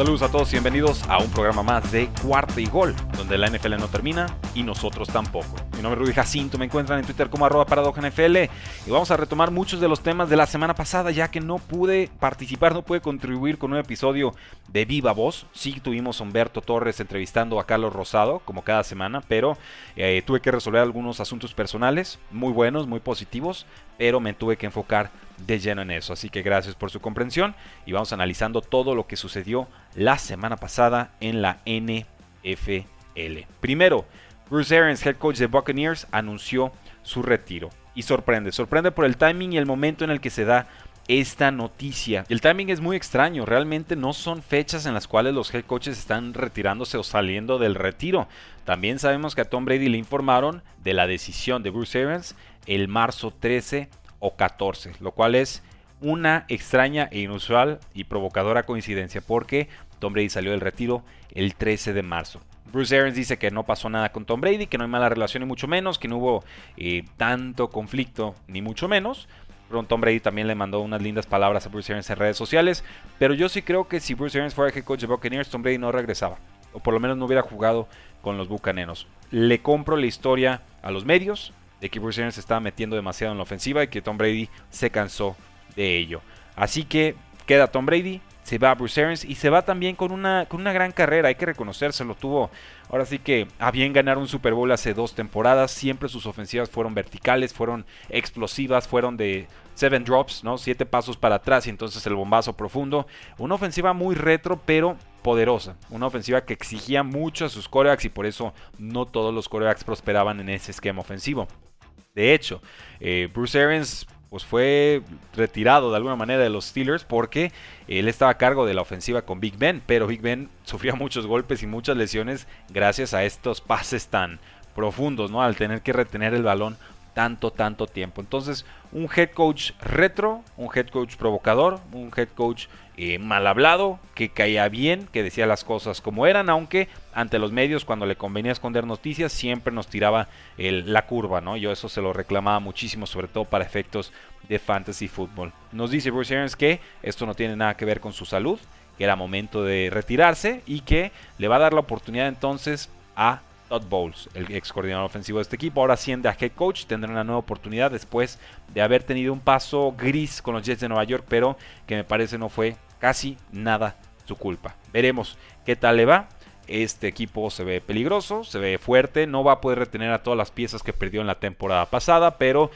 Saludos a todos y bienvenidos a un programa más de Cuarta y Gol, donde la NFL no termina y nosotros tampoco. Mi nombre es Rudy Jacinto, me encuentran en Twitter como arroba NFL y vamos a retomar muchos de los temas de la semana pasada ya que no pude participar, no pude contribuir con un episodio de Viva Voz. Sí tuvimos a Humberto Torres entrevistando a Carlos Rosado como cada semana, pero eh, tuve que resolver algunos asuntos personales muy buenos, muy positivos, pero me tuve que enfocar de lleno en eso. Así que gracias por su comprensión y vamos analizando todo lo que sucedió la semana pasada en la NFL. Primero, Bruce Arians, head coach de Buccaneers, anunció su retiro. Y sorprende, sorprende por el timing y el momento en el que se da esta noticia. El timing es muy extraño, realmente no son fechas en las cuales los head coaches están retirándose o saliendo del retiro. También sabemos que a Tom Brady le informaron de la decisión de Bruce Arians el marzo 13 o 14, lo cual es una extraña e inusual y provocadora coincidencia porque Tom Brady salió del retiro el 13 de marzo. Bruce Arians dice que no pasó nada con Tom Brady, que no hay mala relación ni mucho menos, que no hubo eh, tanto conflicto ni mucho menos. Pero Tom Brady también le mandó unas lindas palabras a Bruce Arians en redes sociales. Pero yo sí creo que si Bruce Arians fuera el head coach de Buccaneers, Tom Brady no regresaba. O por lo menos no hubiera jugado con los Bucaneros. Le compro la historia a los medios de que Bruce Arians se estaba metiendo demasiado en la ofensiva y que Tom Brady se cansó de ello. Así que queda Tom Brady, se va a Bruce Arians y se va también con una, con una gran carrera, hay que reconocérselo, tuvo ahora sí que a bien ganar un Super Bowl hace dos temporadas, siempre sus ofensivas fueron verticales, fueron explosivas, fueron de seven drops, ¿no? Siete pasos para atrás y entonces el bombazo profundo, una ofensiva muy retro pero poderosa, una ofensiva que exigía mucho a sus corebacks y por eso no todos los corebacks prosperaban en ese esquema ofensivo. De hecho, eh, Bruce Arians pues fue retirado de alguna manera de los Steelers porque él estaba a cargo de la ofensiva con Big Ben, pero Big Ben sufría muchos golpes y muchas lesiones gracias a estos pases tan profundos, ¿no? Al tener que retener el balón tanto, tanto tiempo. Entonces, un head coach retro, un head coach provocador, un head coach eh, mal hablado, que caía bien, que decía las cosas como eran, aunque ante los medios cuando le convenía esconder noticias siempre nos tiraba la curva, ¿no? Yo eso se lo reclamaba muchísimo, sobre todo para efectos de fantasy football. Nos dice Bruce Arians que esto no tiene nada que ver con su salud, que era momento de retirarse y que le va a dar la oportunidad entonces a Todd Bowles, el ex coordinador ofensivo de este equipo, ahora asciende a head coach, tendrá una nueva oportunidad después de haber tenido un paso gris con los Jets de Nueva York, pero que me parece no fue casi nada su culpa. Veremos qué tal le va. Este equipo se ve peligroso, se ve fuerte, no va a poder retener a todas las piezas que perdió en la temporada pasada, pero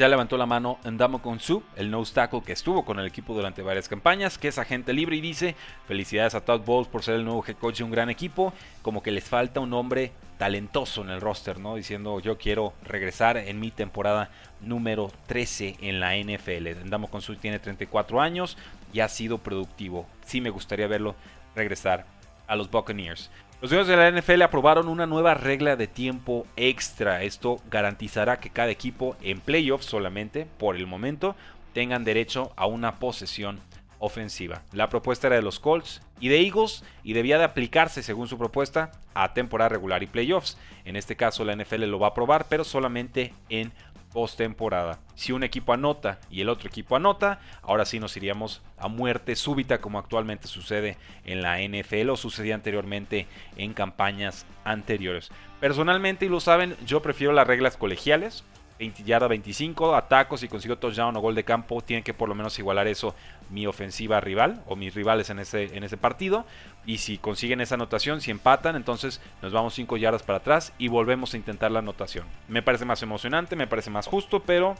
ya levantó la mano Ndamo Su, el nose tackle que estuvo con el equipo durante varias campañas, que es agente libre y dice, felicidades a Todd Bowles por ser el nuevo head coach de un gran equipo, como que les falta un hombre talentoso en el roster, ¿no? Diciendo, yo quiero regresar en mi temporada número 13 en la NFL. Ndamo Su tiene 34 años y ha sido productivo. Sí me gustaría verlo regresar a los Buccaneers. Los dueños de la NFL aprobaron una nueva regla de tiempo extra. Esto garantizará que cada equipo en playoffs solamente, por el momento, tengan derecho a una posesión ofensiva. La propuesta era de los Colts y de Eagles y debía de aplicarse según su propuesta a temporada regular y playoffs. En este caso la NFL lo va a aprobar, pero solamente en postemporada. Si un equipo anota y el otro equipo anota, ahora sí nos iríamos a muerte súbita como actualmente sucede en la NFL o sucedía anteriormente en campañas anteriores. Personalmente, y lo saben, yo prefiero las reglas colegiales. 20 yarda 25, atacos y consigo touchdown o gol de campo, tienen que por lo menos igualar eso mi ofensiva rival o mis rivales en ese, en ese partido. Y si consiguen esa anotación, si empatan, entonces nos vamos 5 yardas para atrás y volvemos a intentar la anotación. Me parece más emocionante, me parece más justo, pero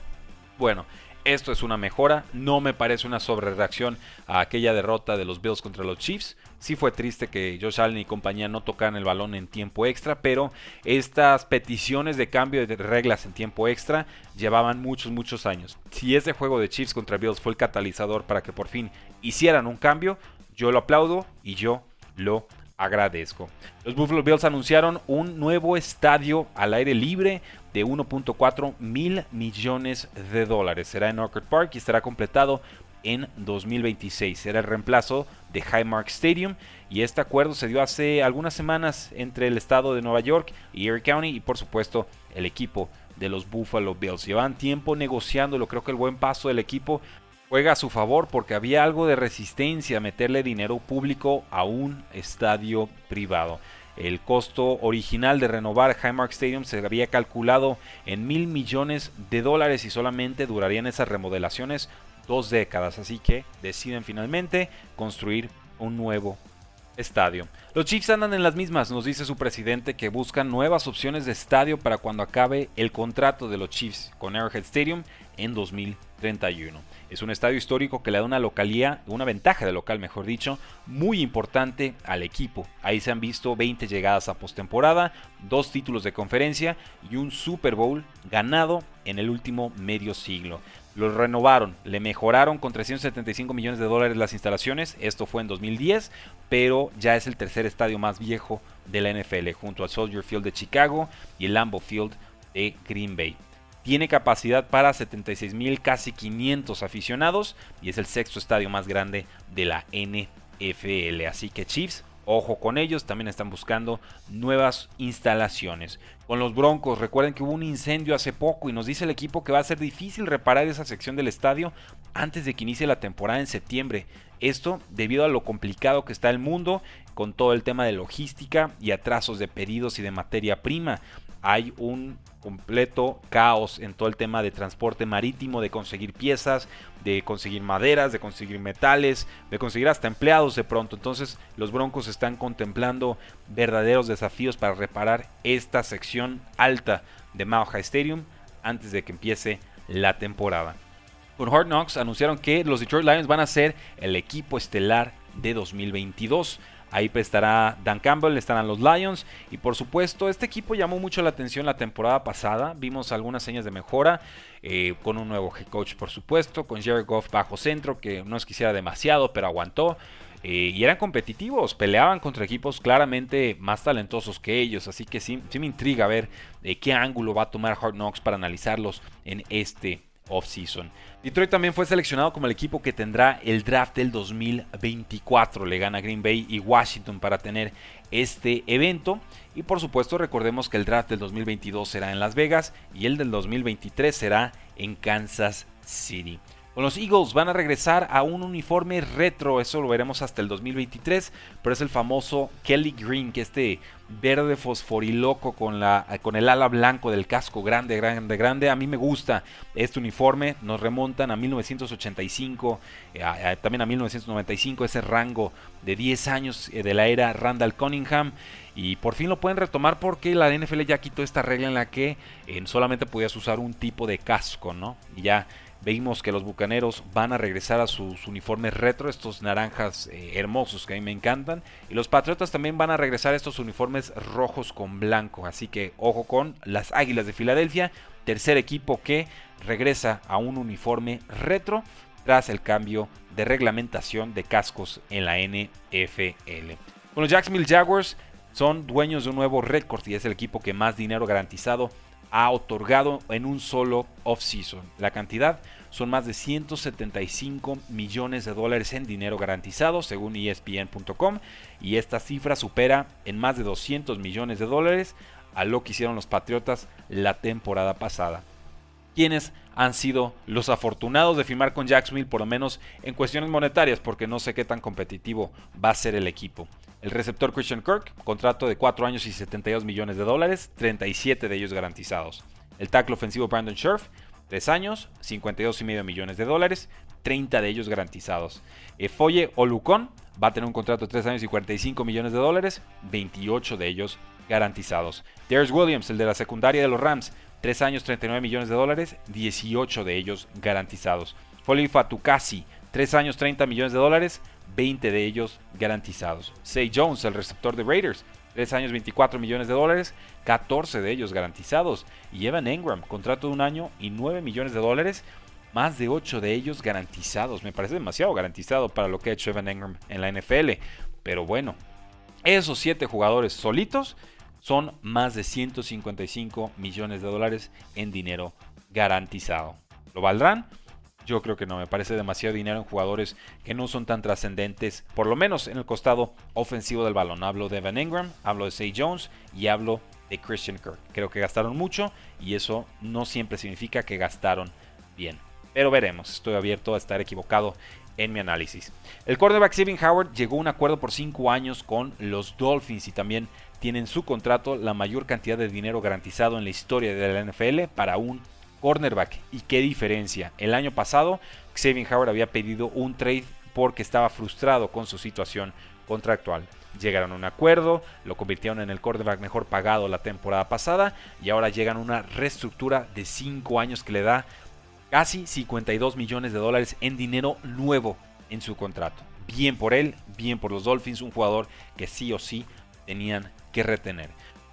bueno, Esto es una mejora, no me parece una sobrereacción a aquella derrota de los Bills contra los Chiefs. Sí fue triste que Josh Allen y compañía no tocaran el balón en tiempo extra, pero estas peticiones de cambio de reglas en tiempo extra llevaban muchos, muchos años. Si ese juego de Chiefs contra Bills fue el catalizador para que por fin hicieran un cambio, yo lo aplaudo y yo lo agradezco. Los Buffalo Bills anunciaron un nuevo estadio al aire libre de 1.4 mil millones de dólares. Será en Orchard Park y estará completado en 2026. Será el reemplazo de Highmark Stadium y este acuerdo se dio hace algunas semanas entre el estado de Nueva York y Erie County y por supuesto el equipo de los Buffalo Bills. Llevan tiempo negociándolo, creo que el buen paso del equipo juega a su favor porque había algo de resistencia a meterle dinero público a un estadio privado. El costo original de renovar Highmark Stadium se había calculado en mil millones de dólares y solamente durarían esas remodelaciones dos décadas, así que deciden finalmente construir un nuevo estadio. Los Chiefs andan en las mismas, nos dice su presidente que buscan nuevas opciones de estadio para cuando acabe el contrato de los Chiefs con Arrowhead Stadium en 2031. Es un estadio histórico que le da una localía, una ventaja de local, mejor dicho, muy importante al equipo. Ahí se han visto 20 llegadas a postemporada, dos títulos de conferencia y un Super Bowl ganado en el último medio siglo. Lo renovaron, le mejoraron con 375 millones de dólares las instalaciones, esto fue en 2010, pero ya es el tercer estadio más viejo de la NFL, junto al Soldier Field de Chicago y el Lambeau Field de Green Bay. Tiene capacidad para 76 mil, casi 500 aficionados y es el sexto estadio más grande de la NFL. Así que Chiefs, ojo con ellos, también están buscando nuevas instalaciones. Con los Broncos, recuerden que hubo un incendio hace poco y nos dice el equipo que va a ser difícil reparar esa sección del estadio antes de que inicie la temporada en septiembre. Esto debido a lo complicado que está el mundo con todo el tema de logística y atrasos de pedidos y de materia prima. Hay un completo caos en todo el tema de transporte marítimo, de conseguir piezas, de conseguir maderas, de conseguir metales, de conseguir hasta empleados de pronto. Entonces los Broncos están contemplando verdaderos desafíos para reparar esta sección alta de High Stadium antes de que empiece la temporada. Con Hard Knocks anunciaron que los Detroit Lions van a ser el equipo estelar de 2022. Ahí estará Dan Campbell, estarán los Lions y por supuesto este equipo llamó mucho la atención la temporada pasada. Vimos algunas señas de mejora eh, con un nuevo head coach por supuesto, con Jared Goff bajo centro que no es quisiera demasiado pero aguantó. Eh, y eran competitivos, peleaban contra equipos claramente más talentosos que ellos, así que sí, me intriga ver de qué ángulo va a tomar Hard Knocks para analizarlos en este Detroit también fue seleccionado como el equipo que tendrá el draft del 2024. Le gana Green Bay y Washington para tener este evento. Y por supuesto recordemos que el draft del 2022 será en Las Vegas y el del 2023 será en Kansas City. Los Eagles van a regresar a un uniforme retro, eso lo veremos hasta el 2023, pero es el famoso Kelly Green, que este verde fosforiloco con, la, con el ala blanco del casco grande, grande, grande. A mí me gusta este uniforme, nos remontan a 1985, eh, también a 1995, ese rango de 10 años eh, de la era Randall Cunningham. Y por fin lo pueden retomar porque la NFL ya quitó esta regla en la que eh, solamente podías usar un tipo de casco, ¿no? Y ya Vimos que los Bucaneros van a regresar a sus uniformes retro, estos naranjas eh, hermosos que a mí me encantan. Y los Patriotas también van a regresar a estos uniformes rojos con blanco. Así que ojo con las Águilas de Filadelfia, tercer equipo que regresa a un uniforme retro tras el cambio de reglamentación de cascos en la NFL. Los Jacksonville Jaguars son dueños de un nuevo récord y es el equipo que más dinero garantizado ha otorgado en un solo off-season. La cantidad son más de 175 millones de dólares en dinero garantizado, según ESPN.com, y esta cifra supera en más de 200 millones de dólares a lo que hicieron los Patriotas la temporada pasada. ¿Quiénes han sido los afortunados de firmar con Jacksonville, por lo menos en cuestiones monetarias, porque no sé qué tan competitivo va a ser el equipo. El receptor Christian Kirk, contrato de 4 años y 72 millones de dólares, 37 de ellos garantizados. El tackle ofensivo Brandon Scherf, 3 años, 52,5 millones de dólares, 30 de ellos garantizados. Foye Olucon va a tener un contrato de 3 años y 45 millones de dólares, 28 de ellos garantizados. Darius Williams, el de la secundaria de los Rams, 3 años 39 millones de dólares, 18 de ellos garantizados. Foley Fatukasi, 3 años 30 millones de dólares, 20 de ellos garantizados. Say Jones, el receptor de Raiders, 3 años 24 millones de dólares, 14 de ellos garantizados. Y Evan Engram, contrato de un año y 9 millones de dólares, más de 8 de ellos garantizados. Me parece demasiado garantizado para lo que ha hecho Evan Engram en la NFL. Pero bueno, esos 7 jugadores solitos son más de 155 millones de dólares en dinero garantizado. ¿Lo valdrán? Yo creo que no, me parece demasiado dinero en jugadores que no son tan trascendentes, por lo menos en el costado ofensivo del balón. Hablo de Evan Ingram, hablo de Say Jones y hablo de Christian Kirk. Creo que gastaron mucho y eso no siempre significa que gastaron bien. Pero veremos, estoy abierto a estar equivocado en mi análisis. El quarterback Steven Howard llegó a un acuerdo por 5 años con los Dolphins y también tiene en su contrato la mayor cantidad de dinero garantizado en la historia de la NFL para un cornerback. ¿Y qué diferencia? El año pasado, Xavier Howard había pedido un trade porque estaba frustrado con su situación contractual. Llegaron a un acuerdo, lo convirtieron en el cornerback mejor pagado la temporada pasada y ahora llegan a una reestructura de 5 años que le da casi 52 millones de dólares en dinero nuevo en su contrato. Bien por él, bien por los Dolphins, un jugador que sí o sí tenían que retener.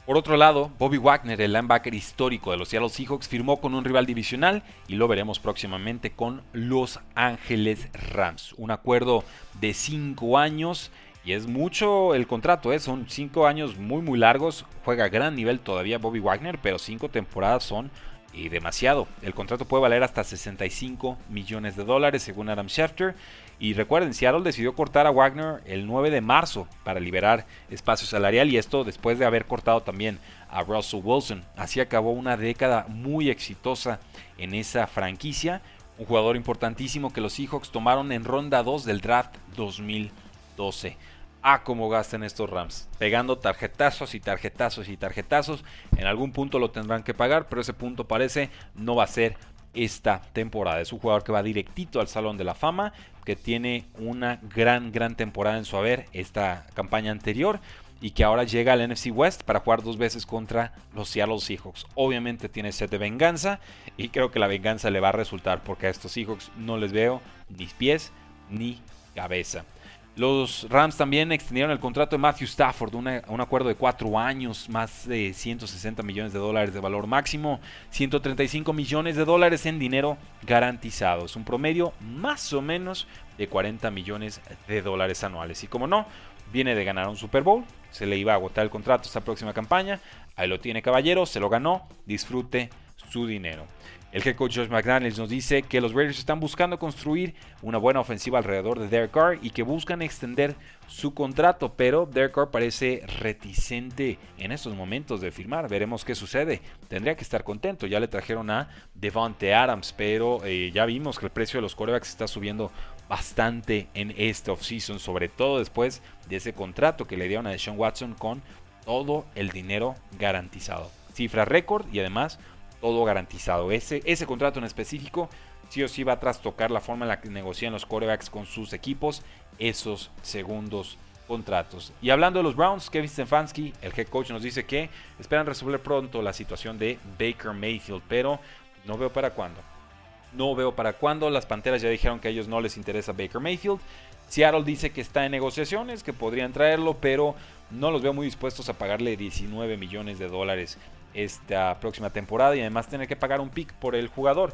Por otro lado, Bobby Wagner, el linebacker histórico de los Seattle Seahawks, firmó con un rival divisional y lo veremos próximamente con Los Ángeles Rams. Un acuerdo de 5 años y es mucho el contrato, ¿eh? son 5 años muy muy largos. Juega a gran nivel todavía Bobby Wagner, pero 5 temporadas son y demasiado. El contrato puede valer hasta 65 millones de dólares según Adam Schefter. Y recuerden, Seattle decidió cortar a Wagner el 9 de marzo para liberar espacio salarial y esto después de haber cortado también a Russell Wilson. Así acabó una década muy exitosa en esa franquicia. Un jugador importantísimo que los Seahawks tomaron en ronda 2 del draft 2012 a cómo gastan estos Rams, pegando tarjetazos y tarjetazos y tarjetazos. En algún punto lo tendrán que pagar, pero ese punto parece no va a ser esta temporada. Es un jugador que va directito al Salón de la Fama, que tiene una gran, gran temporada en su haber esta campaña anterior y que ahora llega al NFC West para jugar dos veces contra los Seattle Seahawks. Obviamente tiene sed de venganza y creo que la venganza le va a resultar porque a estos Seahawks no les veo ni pies ni cabeza. Los Rams también extendieron el contrato de Matthew Stafford, un acuerdo de cuatro años, más de 160 millones de dólares de valor máximo, 135 millones de dólares en dinero garantizado. Es un promedio más o menos de 40 millones de dólares anuales. Y como no, viene de ganar un Super Bowl, se le iba a agotar el contrato esta próxima campaña, ahí lo tiene caballero, se lo ganó, disfrute su dinero. El head coach Josh McDaniels nos dice que los Raiders están buscando construir una buena ofensiva alrededor de Derek Carr y que buscan extender su contrato, pero Derek Carr parece reticente en estos momentos de firmar. Veremos qué sucede. Tendría que estar contento. Ya le trajeron a Devante Adams, pero eh, ya vimos que el precio de los corebacks está subiendo bastante en este offseason, sobre todo después de ese contrato que le dieron a Deshaun Watson con todo el dinero garantizado. Cifra récord y además todo garantizado. Ese, ese contrato en específico sí o sí va a trastocar la forma en la que negocian los quarterbacks con sus equipos esos segundos contratos. Y hablando de los Browns, Kevin Stefanski, el head coach, nos dice que esperan resolver pronto la situación de Baker Mayfield, pero no veo para cuándo. No veo para cuándo. Las Panteras ya dijeron que a ellos no les interesa Baker Mayfield. Seattle dice que está en negociaciones, que podrían traerlo, pero no los veo muy dispuestos a pagarle 19 millones de dólares esta próxima temporada y además tener que pagar un pick por el jugador.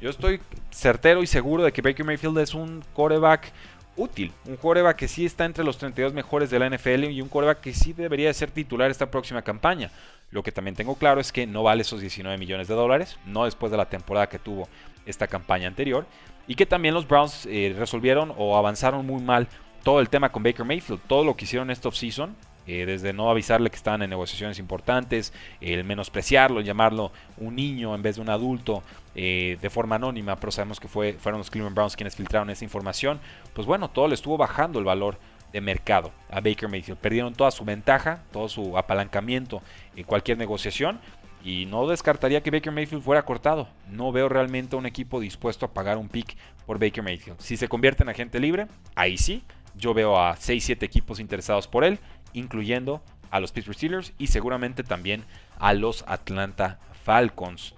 Yo estoy certero y seguro de que Baker Mayfield es un coreback útil, un coreback que sí está entre los 32 mejores de la NFL y un coreback que sí debería ser titular esta próxima campaña. Lo que también tengo claro es que no vale esos 19 millones de dólares, no después de la temporada que tuvo esta campaña anterior, y que también los Browns eh, resolvieron o avanzaron muy mal todo el tema con Baker Mayfield, todo lo que hicieron esta offseason eh, desde no avisarle que estaban en negociaciones importantes, el menospreciarlo, llamarlo un niño en vez de un adulto eh, de forma anónima, pero sabemos que fue, fueron los Cleveland Browns quienes filtraron esa información, pues bueno, todo le estuvo bajando el valor de mercado a Baker Mayfield. Perdieron toda su ventaja, todo su apalancamiento en cualquier negociación. Y no descartaría que Baker Mayfield fuera cortado. No veo realmente un equipo dispuesto a pagar un pick por Baker Mayfield. Si se convierte en agente libre, ahí sí. Yo veo a 6-7 equipos interesados por él incluyendo a los Pittsburgh Steelers y seguramente también a los Atlanta Falcons.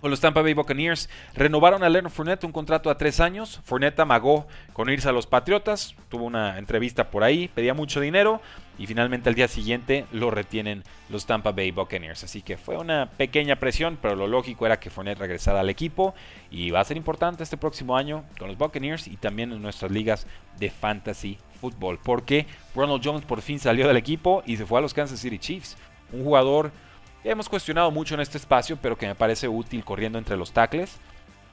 Con los Tampa Bay Buccaneers renovaron a Leonard Fournette un contrato a tres años. Fournette amagó con irse a los Patriotas, tuvo una entrevista por ahí, pedía mucho dinero y finalmente al día siguiente lo retienen los Tampa Bay Buccaneers. Así que fue una pequeña presión, pero lo lógico era que Fournette regresara al equipo y va a ser importante este próximo año con los Buccaneers y también en nuestras ligas de fantasy football, porque Ronald Jones por fin salió del equipo y se fue a los Kansas City Chiefs. Un jugador hemos cuestionado mucho en este espacio, pero que me parece útil corriendo entre los tackles.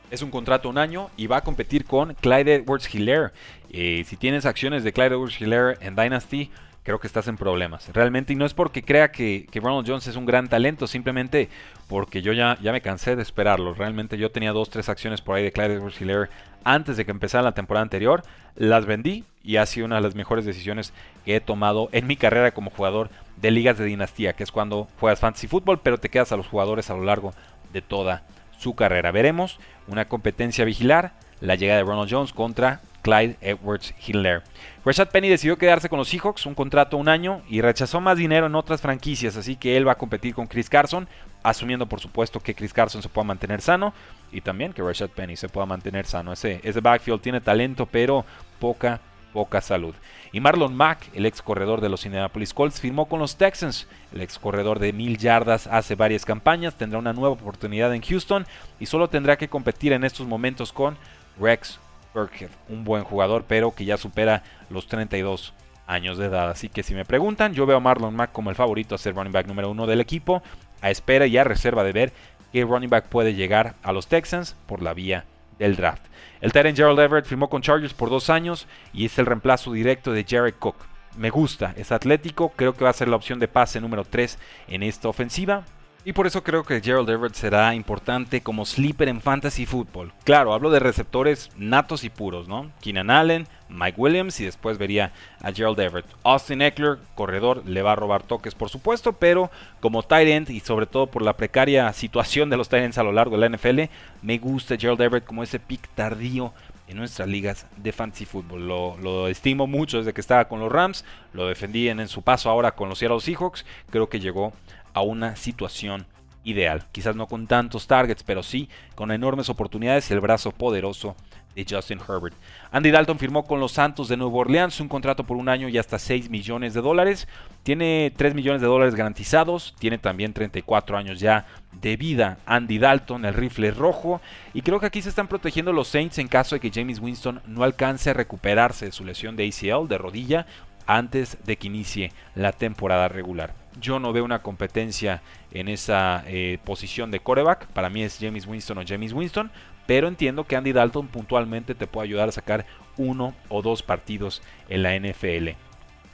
Es un contrato un año y va a competir con Clyde Edwards Hilaire. Eh, si tienes acciones de Clyde Edwards Hilaire en Dynasty, creo que estás en problemas. Realmente, y no es porque crea que, Ronald Jones es un gran talento, simplemente porque yo ya, ya me cansé de esperarlo. Realmente yo tenía dos, tres acciones por ahí de Clyde Edwards antes de que empezara la temporada anterior. Las vendí y ha sido una de las mejores decisiones que he tomado en mi carrera como jugador de ligas de dinastía, que es cuando juegas fantasy fútbol, pero te quedas a los jugadores a lo largo de toda su carrera. Veremos una competencia vigilar, la llegada de Ronald Jones contra Clyde Edwards Hiller. Rashad Penny decidió quedarse con los Seahawks, un contrato un año, y rechazó más dinero en otras franquicias, así que él va a competir con Chris Carson, asumiendo por supuesto que Chris Carson se pueda mantener sano y también que Rashad Penny se pueda mantener sano. Ese, ese backfield tiene talento, pero poca poca salud. Y Marlon Mack, el ex corredor de los Indianapolis Colts, firmó con los Texans. El ex corredor de mil yardas hace varias campañas, tendrá una nueva oportunidad en Houston y solo tendrá que competir en estos momentos con Rex Burkhead, un buen jugador, pero que ya supera los 32 años de edad. Así que si me preguntan, yo veo a Marlon Mack como el favorito a ser running back número uno del equipo, a espera y a reserva de ver qué running back puede llegar a los Texans por la vía del draft. El Tyrant Gerald Everett firmó con Chargers por dos años y es el reemplazo directo de Jared Cook. Me gusta, es atlético, creo que va a ser la opción de pase número 3 en esta ofensiva. Y por eso creo que Gerald Everett será importante como sleeper en fantasy football. Claro, hablo de receptores natos y puros, ¿no? Keenan Allen, Mike Williams y después vería a Gerald Everett. Austin Eckler, corredor, le va a robar toques por supuesto, pero como tight end y sobre todo por la precaria situación de los tight ends a lo largo de la NFL, me gusta Gerald Everett como ese pick tardío en nuestras ligas de fantasy football. Lo, estimo mucho desde que estaba con los Rams, lo defendí en, en su paso ahora con los Seattle Seahawks, creo que llegó a una situación ideal. Quizás no con tantos targets, pero sí con enormes oportunidades y el brazo poderoso de Justin Herbert. Andy Dalton firmó con los Santos de Nueva Orleans un contrato por un año y hasta 6 millones de dólares. Tiene 3 millones de dólares garantizados, tiene también 34 años ya de vida. Andy Dalton, el rifle rojo. Y creo que aquí se están protegiendo los Saints en caso de que James Winston no alcance a recuperarse de su lesión de ACL, de rodilla, antes de que inicie la temporada regular. Yo no veo una competencia en esa eh, posición de coreback. Para mí es James Winston o James Winston. Pero entiendo que Andy Dalton puntualmente te puede ayudar a sacar uno o dos partidos en la NFL.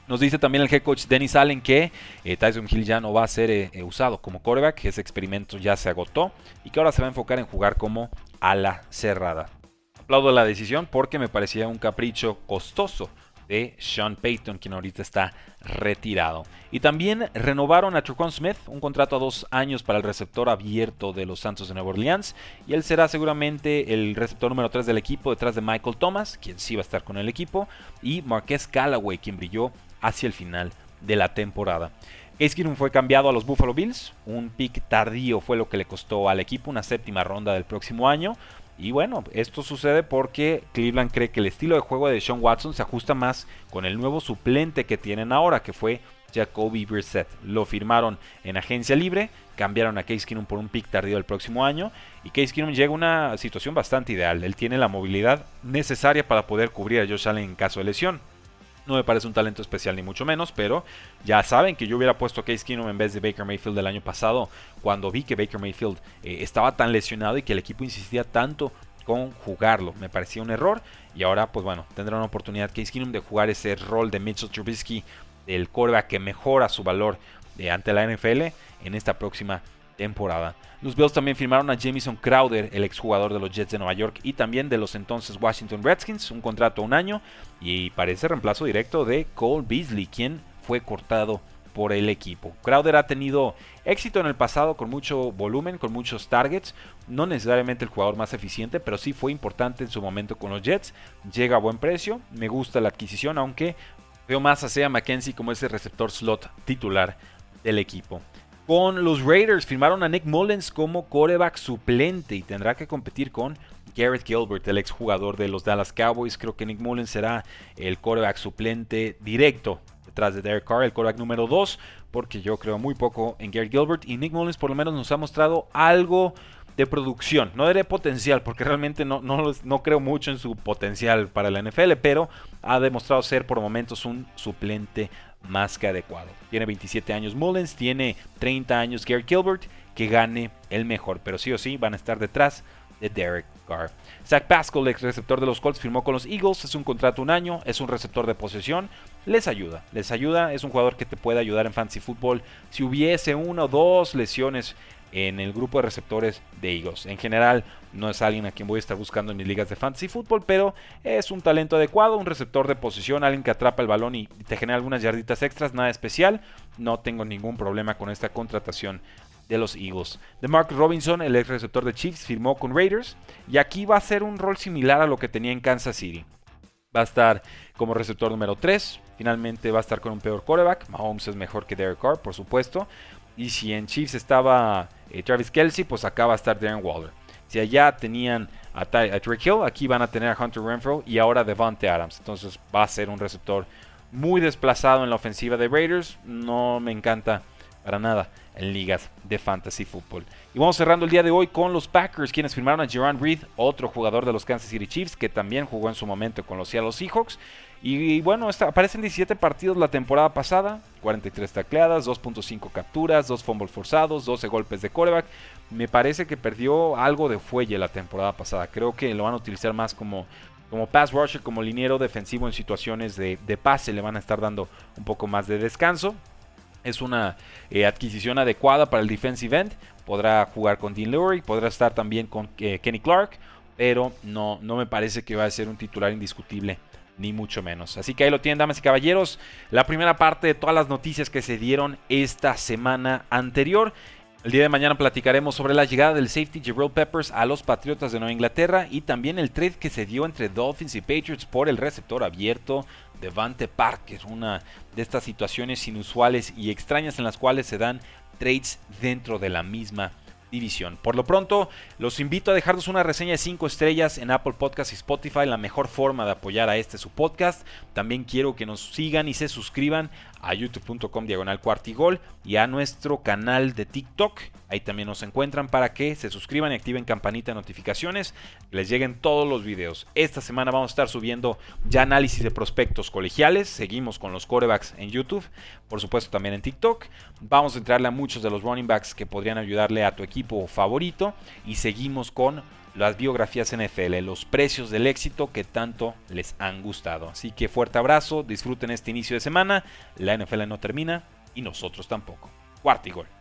Nos dice también el head coach Dennis Allen que eh, Tyson Hill ya no va a ser eh, usado como coreback, ese experimento ya se agotó y que ahora se va a enfocar en jugar como ala cerrada. Aplaudo la decisión porque me parecía un capricho costoso de Sean Payton, quien ahorita está retirado. Y también renovaron a Trucon Smith, un contrato a dos años para el receptor abierto de los Santos de Nueva Orleans. Y él será seguramente el receptor número 3 del equipo, detrás de Michael Thomas, quien sí va a estar con el equipo, y Marquez Callaway, quien brilló hacia el final de la temporada. Case fue cambiado a los Buffalo Bills, un pick tardío fue lo que le costó al equipo, una séptima ronda del próximo año. Y bueno, esto sucede porque Cleveland cree que el estilo de juego de Sean Watson se ajusta más con el nuevo suplente que tienen ahora, que fue Jacoby Brissett. Lo firmaron en agencia libre, cambiaron a Case Keenum por un pick tardío el próximo año y Case Keenum llega a una situación bastante ideal. Él tiene la movilidad necesaria para poder cubrir a Josh Allen en caso de lesión. No me parece un talento especial ni mucho menos, pero ya saben que yo hubiera puesto a Case Keenum en vez de Baker Mayfield del año pasado cuando vi que Baker Mayfield eh, estaba tan lesionado y que el equipo insistía tanto con jugarlo. Me parecía un error y ahora pues bueno, tendrá una oportunidad Case Keenum de jugar ese rol de Mitchell Trubisky, del coreback que mejora su valor eh, ante la NFL en esta próxima temporada. Los Bills también firmaron a Jamison Crowder, el exjugador de los Jets de Nueva York y también de los entonces Washington Redskins, un contrato a un año y parece reemplazo directo de Cole Beasley, quien fue cortado por el equipo. Crowder ha tenido éxito en el pasado con mucho volumen, con muchos targets, no necesariamente el jugador más eficiente, pero sí fue importante en su momento con los Jets, llega a buen precio, me gusta la adquisición, aunque veo más a Sea McKenzie como ese receptor slot titular del equipo. Con los Raiders. Firmaron a Nick Mullens como coreback suplente y tendrá que competir con Garrett Gilbert, el exjugador de los Dallas Cowboys. Creo que Nick Mullens será el coreback suplente directo detrás de Derek Carr, el coreback número 2, porque yo creo muy poco en Garrett Gilbert y Nick Mullens por lo menos nos ha mostrado algo de producción. No diré potencial, porque realmente no, no, no, creo mucho en su potencial para la NFL, pero ha demostrado ser por momentos un suplente más que adecuado. Tiene 27 años Mullens, tiene 30 años Gary Gilbert, que gane el mejor, pero sí o sí van a estar detrás de Derek Carr. Zach Pascal, ex receptor de los Colts, firmó con los Eagles, es un contrato un año, es un receptor de posesión, les ayuda, les ayuda, es un jugador que te puede ayudar en fantasy football. Si hubiese una o dos lesiones en el grupo de receptores de Eagles. En general, no es alguien a quien voy a estar buscando en mis ligas de fantasy fútbol, pero es un talento adecuado, un receptor de posición, alguien que atrapa el balón y te genera algunas yarditas extras, nada especial. No tengo ningún problema con esta contratación de los Eagles. De Mark Robinson, el ex receptor de Chiefs, firmó con Raiders y aquí va a ser un rol similar a lo que tenía en Kansas City. Va a estar como receptor número 3. Finalmente va a estar con un peor quarterback. Mahomes es mejor que Derek Carr, por supuesto. Y si en Chiefs estaba eh, Travis Kelsey, pues acá va a estar Darren Waller. Si allá tenían a, a Hill, aquí van a tener a Hunter Renfro y ahora Devante Adams. Entonces va a ser un receptor muy desplazado en la ofensiva de Raiders. No me encanta para nada en ligas de fantasy fútbol. Y vamos cerrando el día de hoy con los Packers, quienes firmaron a Jerron Reed, otro jugador de los Kansas City Chiefs, que también jugó en su momento con los Seattle Seahawks. Y, bueno, aparecen 17 partidos la temporada pasada, 43 tacleadas, 2.5 capturas, 2 fumbles forzados, 12 golpes de coreback. Me parece que perdió algo de fuelle la temporada pasada. Creo que lo van a utilizar más como como pass rusher, como liniero defensivo en situaciones de, de, pase, le van a estar dando un poco más de descanso es una eh, adquisición adecuada para el defensive end. Podrá jugar con Dean Lurie, podrá estar también con eh, Kenny Clark, pero no, no me parece que va a ser un titular indiscutible, ni mucho menos. Así que ahí lo tienen, damas y caballeros. La primera parte de todas las noticias que se dieron esta semana anterior. El día de mañana platicaremos sobre la llegada del safety Jabril Peppers a los Patriotas de Nueva Inglaterra y también el trade que se dio entre Dolphins y Patriots por el receptor abierto Devante Parker, una de estas situaciones inusuales y extrañas en las cuales se dan trades dentro de la misma división. Por lo pronto, los invito a dejarnos una reseña de 5 estrellas en Apple Podcast y Spotify, la mejor forma de apoyar a este su podcast. También quiero que nos sigan y se suscriban a youtube.com diagonal cuartigol y a nuestro canal de TikTok. Ahí también nos encuentran para que se suscriban y activen campanita de notificaciones, les lleguen todos los videos. Esta semana vamos a estar subiendo ya análisis de prospectos colegiales. Seguimos con los corebacks en YouTube, por supuesto también en TikTok. Vamos a entrarle a muchos de los running backs que podrían ayudarle a tu favorito y seguimos con las biografías NFL, los precios del éxito que tanto les han gustado. Así que fuerte abrazo, disfruten este inicio de semana, la NFL no termina y nosotros tampoco. Cuarto y gol.